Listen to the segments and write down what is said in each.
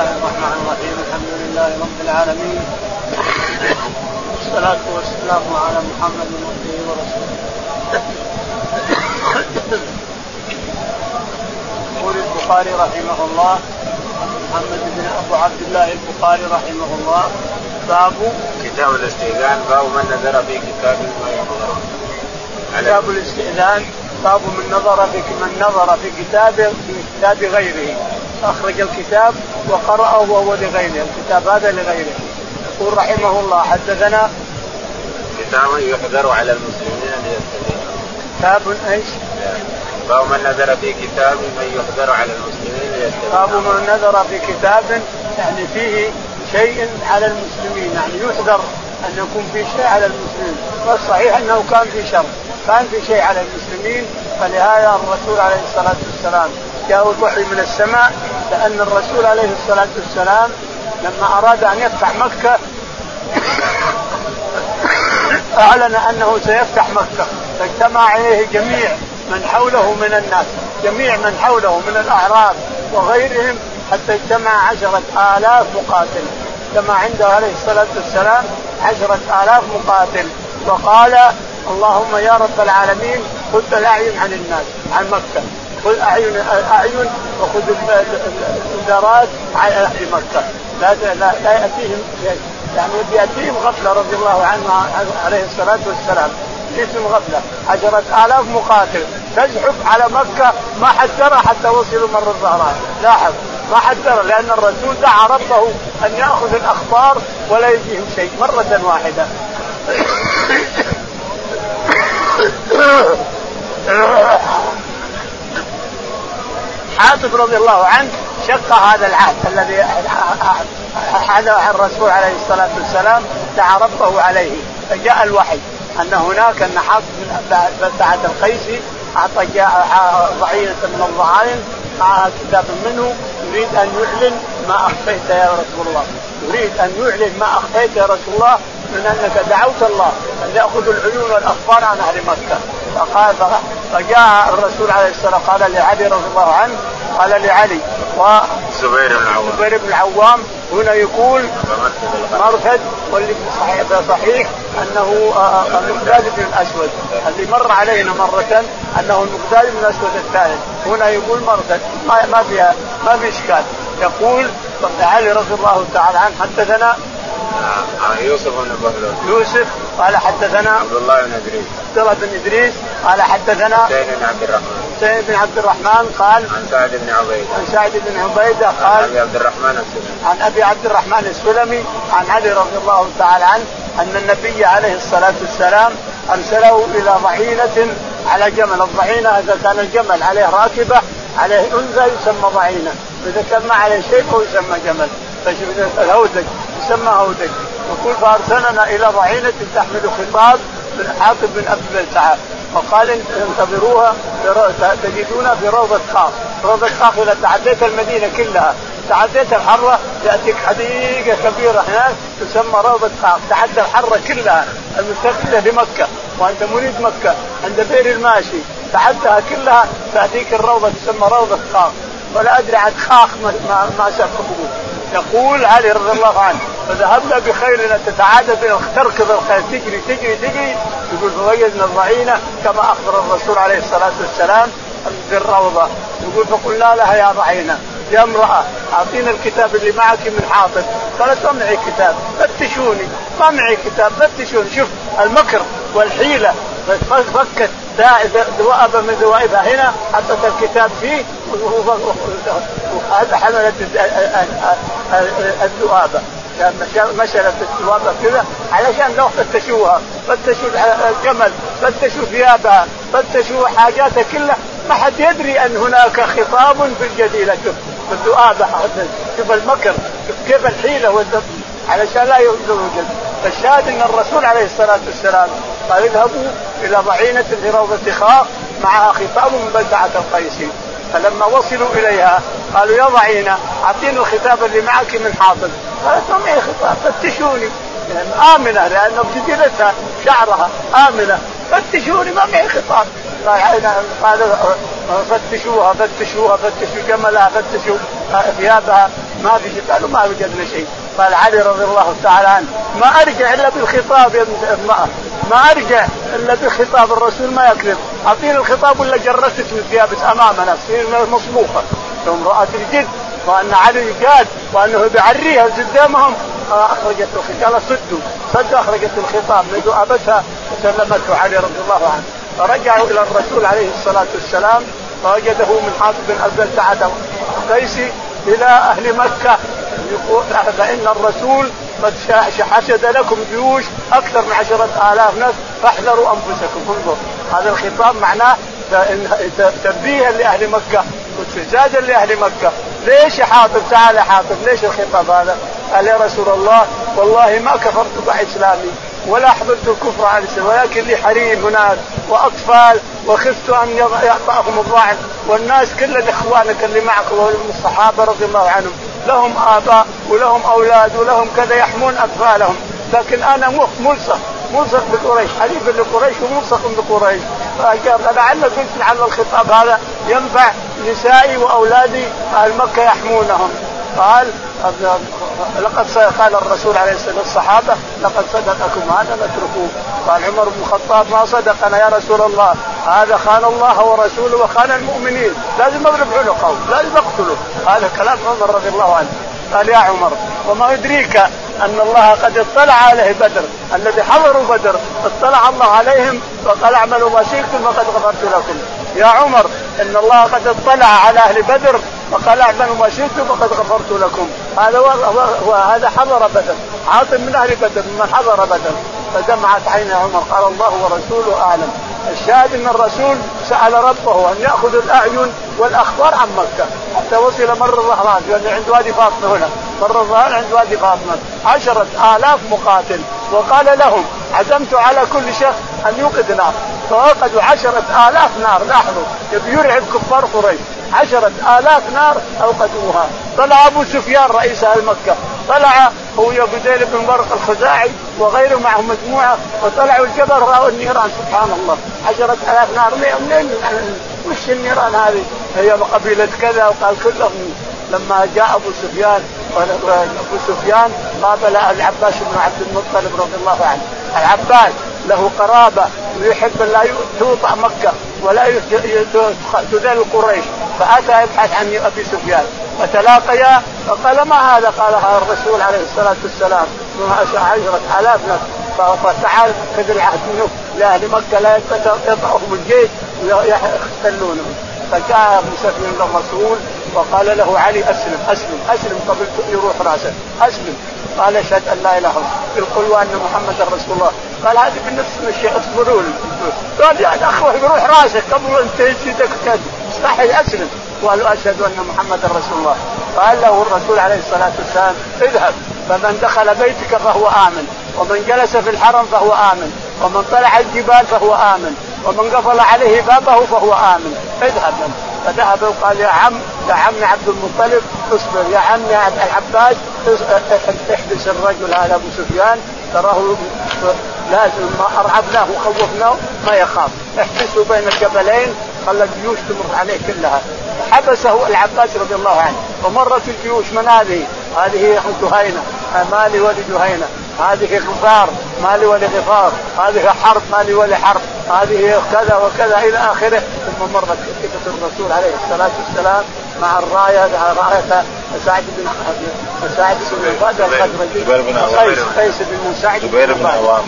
الله الرحمن الرحيم. الحمد لله رب العالمين. والصلاة والسلام على محمد عبده ورسوله. يقول البخاري رحمه الله محمد بن أبو عبد الله البخاري رحمه الله باب كتاب الاستئذان باب من نذر في كتاب يحضر كتاب الاستئذان باب من نظر في من نظر في كتاب في كتاب غيره. أخرج الكتاب وقرأه وهو لغيره، الكتاب هذا لغيره. يقول رحمه الله حدثنا كتاب يحذر على المسلمين أن. كتاب إيش؟ باب من نذر في كتاب من يحذر على المسلمين ليستدينوا. باب من نذر في كتاب يعني فيه شيء على المسلمين يعني يحذر أن يكون في شيء على المسلمين والصحيح أنه كان في شر كان في شيء على المسلمين فلهذا الرسول عليه الصلاة والسلام جاء الوحي من السماء لأن الرسول عليه الصلاة والسلام لما أراد أن يفتح مكة أعلن أنه سيفتح مكة. فاجتمع اليه جميع من حوله من الناس جميع من حوله من الأعراب وغيرهم حتى اجتمع عشرة آلاف مقاتل. كما عنده عليه الصلاة والسلام عشرة آلاف مقاتل. وقال اللهم يا رب العالمين خذ الأعين عن الناس عن مكة. خذ أعين أعين وخذ الإدارات عن أهل مكة لا لا, لا يأتيهم يعني يأتيهم غفلة رضي الله عنه عليه الصلاة والسلام اسم غفلة عشرة آلاف مقاتل تزحف على مكة ما حد ترى حتى وصلوا مر الظهران لاحظ ما حد ترى لأن الرسول دعا ربه أن يأخذ الأخبار ولا يجيهم شيء مرة واحدة حاتم رضي الله عنه شق هذا العهد الذي حذا الرسول عليه الصلاة والسلام دعا ربه عليه. فجاء الوحي أن هناك أن حاطب بن سعد القيسي أعطى جاء ضعينه من الضعائن معها كتاب منه يريد أن يعلن ما أخفيت يا رسول الله. يريد أن يعلن ما أخفيت يا رسول الله من أنك دعوت الله أن يأخذ العيون والأخبار عن أهل مكة. فقال فجاء الرسول عليه الصلاه والسلام قال لعلي رضي الله عنه قال لعلي و زبير بن العوام. زبير بن العوام هنا يقول مرثد واللي صحيح صحيح أنه المقداد بن الأسود. اللي مر علينا مرة أنه المقداد بن الأسود الثالث هنا يقول مرثد ما ما فيها ما في إشكال. يقول علي رضي الله تعالى عنه حدثنا يوسف بن بهلول. يوسف قال حدثنا عبد الله بن إدريس. عبد الله بن إدريس قال حدثنا حسين بن عبد الرحمن. حسين بن عبد الرحمن قال عن سعد بن عبيدة. عن سعد بن عبيدة عن قال أبي عبد الرحمن السلمي. عن أبي عبد الرحمن السلمي عن علي رضي الله تعالى عنه أن النبي عليه الصلاة والسلام أرسله إلى ضعينة على جمل، الضعينة إذا كان الجمل عليه راكبة عليه أنثى يسمى ضعينة، واذا كان ما عليه شيء فهو يسمى جمل، الهودج. يسمى هودج، يقول فأرسلنا إلى ضعينه تحمل خطاب من حاطب بن أبي بلتعه فقال انتظروها تجدونها في روضة خاص روضة خاص إذا تعديت المدينة كلها. تعديت الحرة يأتيك حديقة كبيرة هناك تسمى روضة خاص تعدى الحرة كلها المستقبلة لمكة وأنت مريد مكة عند بئر الماشي. تعدها كلها تأتيك الروضة تسمى روضة خاص ولا أدري عن خاخ ما, ما, ما يقول علي رضي الله عنه فذهبنا بخيرنا تتعادى تركض الخيل تجري تجري تجري. يقول فوجدنا الضعينة كما أخبر الرسول عليه الصلاة والسلام في الروضه يقول فقلنا لها يا ضعينة يا امرأة أعطينا الكتاب اللي معك من حاطب. قالت ما معي كتاب فتشوني ما معي كتاب فتشوني شوف المكر والحيلة فكت ذؤابه من ذوائبها هنا حطت الكتاب فيه حملت الذؤابه مشلت الذؤابه كذا علشان لو فتشوها فتشوا الجمل فتشوا ثيابها فتشوا حاجاتها كلها. ما حد يدري أن هناك خطاب في الجزيرة. شوف الذؤابه شوف المكر. شوف كيف الحيلة علشان لا يوجد فالشاهد أن الرسول عليه الصلاة والسلام قال اذهبوا إلى ضعينة في روضة خاء معها خطاب من بلدعة القيسي فلما وصلوا إليها قالوا يا ضعينة اعطينا الخطاب اللي معك من حاطب قالت ما معي خطاب؟ فتشوني. آمنة لأنه بجزيرتها شعرها آمنة. فتشوني ما معي خطاب. قالوا فتشوها فتشوها فتشوا جملها فتشوا ثيابها ما في شيء. قالوا ما وجدنا شيء. قال علي رضي الله تعالى عنه ما أرجع إلا بالخطاب يا امراه ما أرجع إلا بخطاب الرسول ما يكذب. اعطيني الخطاب ولا جردت من ثيابك امامنا تصير مصبوخه ثم رات الجد وأن علي جاد وأنه بيعريها قدامهم. أخرجت الخطاب قال صدوا. صدوا أخرجت الخطاب. أبتها وسلمته علي رضي الله عنه. فرجعوا إلى الرسول عليه الصلاة والسلام. فوجده من حاطب بن البلتعه قيسي إلى أهل مكة. يقول فإن الرسول قد حشد لكم جيوش أكثر من عشرة آلاف نفس فاحذروا أنفسكم انظر. هذا الخطاب معناه تنبيها لأهل مكة واستعزازا لأهل مكة. ليش يا حاطب؟ تعال يا حاطب ليش الخطاب هذا؟ قال يا رسول الله والله ما كفرت بعد اسلامي ولا حضرت الكفر على الاسلام ولكن لي حريم هناك وأطفال وخفت أن يعطاهم الضعف والناس كل إخوانك اللي معك الصحابة رضي الله عنهم. لهم آباء ولهم أولاد ولهم كذا يحمون أطفالهم. لكن أنا ملصق ملصق بقريش. حليف لقريش وملصق بقريش. لعل قلت لعل الخطاب هذا ينفع نسائي وأولادي أهل مكة يحمونهم. قال لقد قال الرسول عليه الصلاة والسلام الصحابه لقد صدقكم هذا نتركوه قال عمر بن الخطاب ما صدقنا يا رسول الله هذا خان الله ورسوله وخان المؤمنين لازم اضرب عنقه لازم اقتله هذا كلام عمر رضي الله عنه. قال يا عمر وما يدريك أن الله قد اطلع عليه بدر الذي حضروا بدر اطلع الله عليهم وقال اعملوا ما شئتم وقد غفرت لكم. يا عمر إن الله قد اطلع على أهل بدر وقال اعملوا ما شئتم وقد غفرت لكم. هذا وهذا حضر بدر. عاصم من أهل بدر من حضر بدر. فدمعت عين عمر. قال الله ورسوله أعلم. الشاهد ان الرسول سأل ربه أن يأخذ الأعين والاخبار عن مكة. حتى وصل مر الظهران لأن عند وادي فاطمة هنا. مر الظهران عند وادي فاطمة. عشرة آلاف مقاتل. وقال لهم عزمت على كل شخص أن يوقد نار. فوقدوا عشرة آلاف نار. لاحظوا يرعب كفار قريش. عشرة آلاف نار أوقدوها. طلع أبو سفيان رئيس أهل مكة. طلع هو بديل بن برق الخزاعي وغيره معهم مجموعة وطلعوا الجبل رأوا النيران. سبحان الله. عشرة آلاف نار. منين وش النيران هذه؟ هي قبيلة كذا وقال كلهم. لما جاء أبو سفيان أبو سفيان قابل العباس بن عبد المطلب رضي الله عنه. العباس له قرابة. ويحب لا توطأ مكة ولا تذل قريش. فأتى يبحث عن أبي سفيان. فتلاقيا فقال ما هذا؟ قال الرسول عليه الصلاة والسلام عشرة آلاف نفس فتعال خذ العهد منه. لأهل مكة لا يقطعهم الجيش ويحتلونهم فجاء أبو سفيان للرسول وقال له علي أسلم أسلم أسلم قبل يروح راسك أسلم. قال أشهد أن لا إله إلا الله. قل وأن محمدا رسول الله. قال هذه من الشيء اصبروا قال يا اخوه يروح راسك قبل أن تجدك استحي أسلم. قال أشهد أن محمدا رسول الله. قال له الرسول عليه الصلاة والسلام اذهب. فمن دخل بيتك فهو آمن. ومن جلس في الحرم فهو آمن. ومن طلع الجبال فهو آمن. ومن قفل عليه بابه فهو آمن. اذهب فذهب وقال يا عم يا عمي عبد المطلب اصبر. يا عمي عبد العباس احبس الرجل هذا أبو سفيان. تراه لازم ما أرعبناه وخوفناه ما يخاف. احبسه بين الجبلين خلى الجيوش تمر عليه كلها. حبسه العباس رضي الله عنه. ومرت الجيوش من هذه؟ هذه جهينه مالي ولجهينه هذه غفار. مالي ولغفار هذه حرب. مالي ولحرب هذه كذا وكذا إلى آخره. ثم مرت كتيبه الرسول عليه الصلاة والسلام مع الراية رأية سعد بن سعد بن عباده الخزرجي قيس قيس بن سعد زبير بن عوام.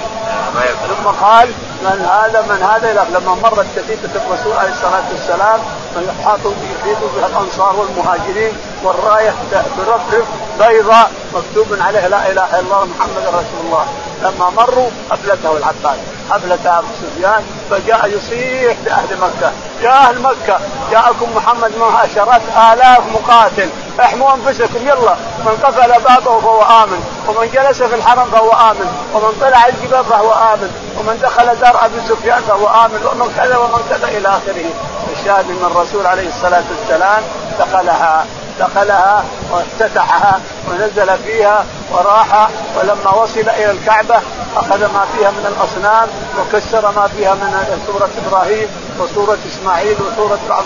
ثم قال من هذا من هذا لما مرت كتيبه الرسول عليه الصلاة والسلام من حاطوا يفيد بها الأنصار والمهاجرين والراية برفرف بيضاء مكتوب عليها لا إله إلا الله محمد رسول الله. لما مروا افلته العباس. افلت أبو سفيان فجاء يصيح لأهل مكة. يا أهل مكة جاءكم محمد من عشرات آلاف مقاتل. احموا أنفسكم يلا. من قفل بابه فهو آمن. ومن جلس في الحرم فهو آمن. ومن طلع الجبال فهو آمن. ومن دخل دار أبي سفيان فهو آمن. ومن كذا ومن كذا إلى آخره. الشاهد أن الرسول عليه الصلاة والسلام دخلها دخلها وافتتحها ونزل فيها وراح ولما وصل إلى الكعبة أخذ ما فيها من الأصنام وكسر ما فيها من سورة إبراهيم وصوره إسماعيل وصوره بعض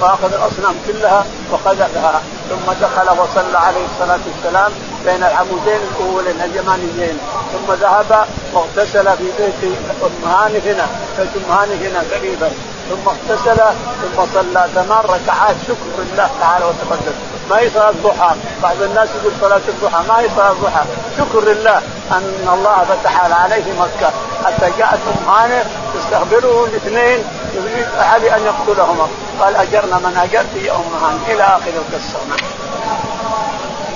واخذ الأصنام كلها وخذلها ثم دخل وصلى عليه الصلاة والسلام بين العمودين الاولين اليمانيين ثم ذهب واغتسل في بيت ام هاني هنا بيت ام هاني هنا قريبا. ثم اغتسل ثم صلى ثمان ركعات. شكر لله تعالى وتقدم. ما هي صلاة الضحى؟ بعض الناس يقول صلاة الضحى. ما هي صلاة الضحى؟ شكر لله أن الله فتح عليه مكة. حتى جاءت أم هانئ تستخبره الاثنين يريد علي أن يقتلهما. قال أجرنا من أجرت يا أم هانئ. إلى آخر القصة.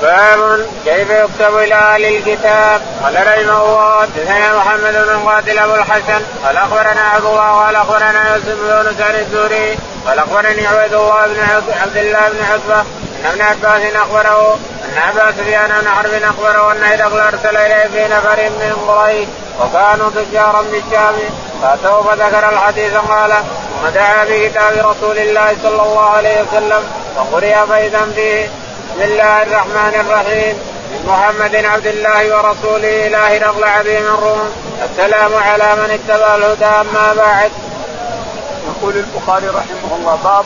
باب كيف يكتب إلى أهل الكتاب؟ قال رحمه الله حدثنا محمد بن قاتل أبو الحسن قال أخبرنا عبد الله قال أخبرنا يوسف بن عن الزهري قال أخبرني عبيد الله بن عبد الله بن عتبة أن ابن عباس أخبره أن أبا سفيان بن حرب أخبره أن هرقل أرسل إليه في نفر من قريش وكانوا تجارا بالشام فاتوا فذكر الحديث قال ثم دعا بكتاب رسول الله صلى الله عليه وسلم وقرئ فإذا فيه. بسم الله الرحمن الرحيم. من محمد عبد الله ورسوله إلى هرقل عظيم الروم السلام على من اتبع الهدى أما بعد. يقول البخاري رحمه الله باب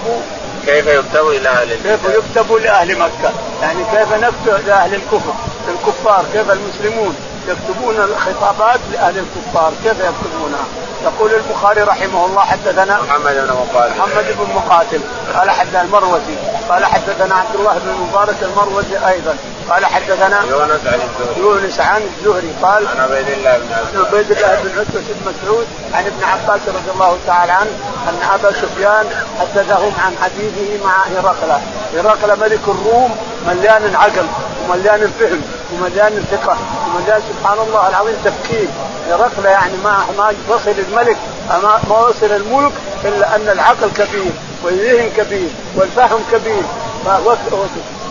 كيف يكتب إلى أهل كيف يكتب لأهل مكة؟ يعني كيف نكتب لأهل الكفر الكفار كيف المسلمون؟ يكتبون الخطابات لأهل الكفار. كيف يكتبونها؟ يقول البخاري رحمه الله حدثنا محمد بن مقاتل. محمد بن مقاتل. قال حدثنا المروزي. قال حدثنا عبد الله بن المبارك المروزي أيضا. قال حدثنا يونس عن الزهري. يونس عن الزهري. قال عن عبيد الله بن عبد عبيد الله بن عتبة بن مسعود عن ابن عباس رضي الله تعالى عنه أن أبا سفيان حدثهم عن حديثه مع هرقل هرقل ملك الروم مليان عقل ومليان فهم ومليان ثقه ومليان سبحان الله العظيم تفكير. هرقل يعني ما ما وصل الملك ما وصل الملك إلا أن العقل كبير والذهن كبير والفهم كبير.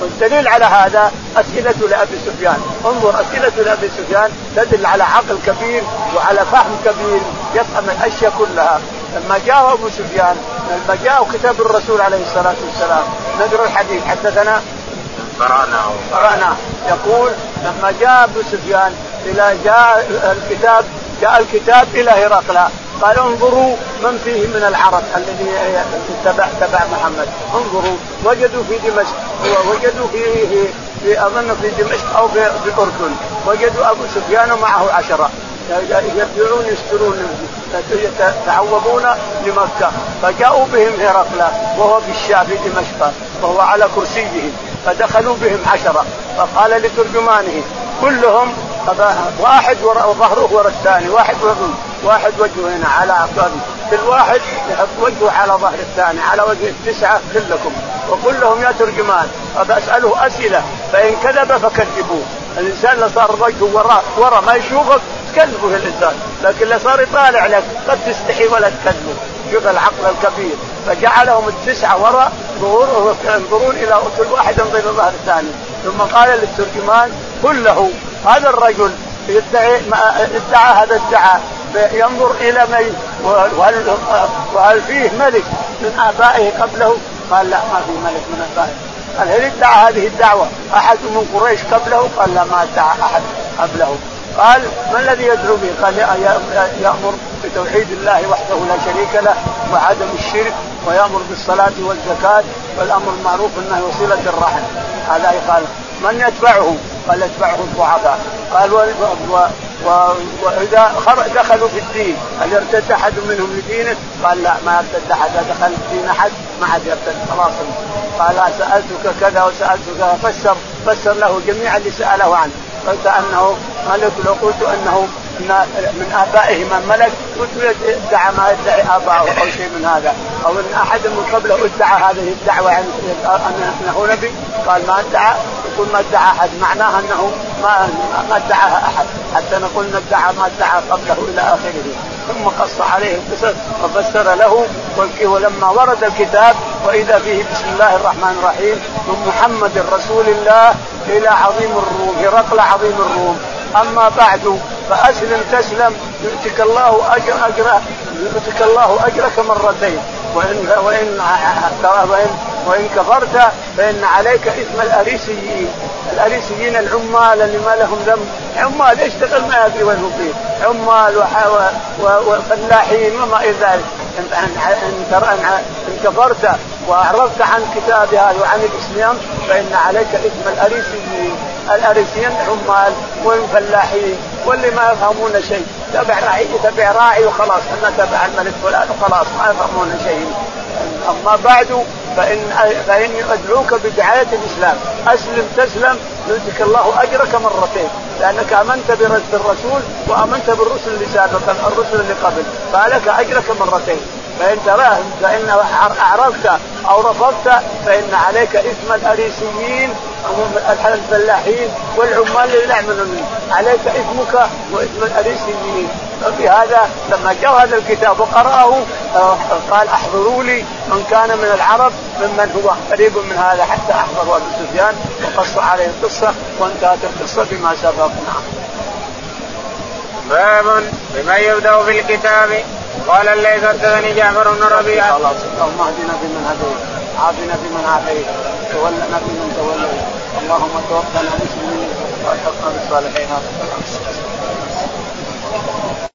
والدليل على هذا أسئلة لأبي سفيان، انظر أسئلة لأبي سفيان تدل على عقل كبير وعلى فهم كبير يفهم الأشياء كلها، لما جاء أبو سفيان لما جاء كتاب الرسول عليه الصلاة والسلام نقرا الحديث. حدثنا قرأناه قرأناه يقول لما جاء أبو سفيان إلى جاء الكتاب جاء الكتاب إلى هرقل قال انظروا من فيه من العرب الذي تبع تبع محمد. انظروا وجدوا في دمشق وجدوا في في أظن في دمشق أو في الاردن وجدوا أبو سفيان ومعه عشرة. يرجعون يشترون يتعوضون لمكة. فجاءوا بهم هرقل وهو في الشام في دمشق وهو على كرسيه فدخلوا بهم عشرة. فقال لترجمانه كلهم واحد ظهره ورا الثاني واحد وجهه واحد وجهه هنا على عقابه كل واحد يحط وجهه على ظهر الثاني على وجه التسعة كلكم. وكلهم يا ترجمان. اساله أسئلة فإن كذب فكذبوه. الإنسان اللي صار وجهه ورا ورا ما يشوفك تكذبه الانسان لكن اللي صار يطالع لك قد تستحي ولا تكذبه شوف العقل الكبير. فجعلهم التسعة وراء ينظرون إلى كل واحد ينظر إلى ظهر الثاني. ثم قال للترجمان قل له هذا الرجل يدعي ادعى هذا الدعاء. ينظر إلى من؟ وهل, وهل فيه ملك من آبائه قبله؟ قال لا ما في ملك من آبائه. قال هل ادعى هذه الدعوة أحد من قريش قبله؟ قال لا ما ادعى أحد قبله. قال ما الذي يدعو به؟ قال يأمر بتوحيد الله وحده لا شريك له وعدم الشرك ويأمر بالصلاة والزكاة والأمر المعروف والنهي وصلة الرحم هذا قال من يتبعه؟ قال يتبعه الضعفاء قال و... وإذا دخلوا في الدين هل يرتد أحد منهم لدينه؟ قال لا ما يرتد أحد دخل الدين أحد ما حد يرتد خلاص قال سالتك كذا وسألتك فسر فسر له جميع اللي سأله عنه قلت انه ملك لو قلت انه من آبائه من ملك قلت ادعى ما يدعي آباؤه أو شيء من هذا. أو إن أحد من قبله ادعى هذه الدعوة يعني انه نبي قال ما ادعى. يقول ما ادعى أحد. معناها أنه ما ما ادعاها أحد. حتى نقول ما ادعى ما ادعى قبله إلى آخره. ثم قص عليه القصص وفسر له ولما ورد الكتاب وإذا فيه بسم الله الرحمن الرحيم من محمد رسول الله إلى عظيم الروم هرقل عظيم الروم. أما بعد فأسلم تسلم يؤتك الله اجر اجر يؤتك الله أجرك مرتين. وان وإن وان وإن كفرت فإن عليك إثم الأريسيين. الأريسيين العمال اللي ما لهم ذنب. عمال يشتغل ما يدري وين هو فيه؟ عمال وفلاحين وما إلى ذلك. ان ان إن كفرت واعرضت عن كتاب هذا وعن الإسلام فإن عليك إثم الاريسيين، الأريسيين عمال والفلاحين واللي ما يفهمون شيء، تبع راعي تبع راعي وخلاص أنا تبع الملك فلان وخلاص ما يفهمون شيء. أما بعد فان فاني ادعوك بدعاية الإسلام، أسلم تسلم يؤتك الله أجرك مرتين، لأنك آمنت بالرسول وآمنت بالرسل اللي سابقا الرسل اللي قبل، فلك أجرك مرتين. فإن تراه فإن أعرضت أو رفضت فإن عليك إثم الأريسيين الفلاحين والعمال اللي يعملون عليك إثمك وإثم الأريسيين. ففي هذا لما جاء هذا الكتاب وقرأه آه، قال أحضروا لي من كان من العرب ممن هو قريب من هذا حتى احضروا أبو سفيان وقص عليه القصة وانتهت القصة بما سبق. نعم. باب بما يبدأ في الكتاب. قال الليث حدثني جعفر بن ربيعة. اللهم اهدنا فيمن هديت عافنا فيمن عافيت تولنا فيمن توليت. اللهم توفنا مسلمين والحقنا بالصالحين.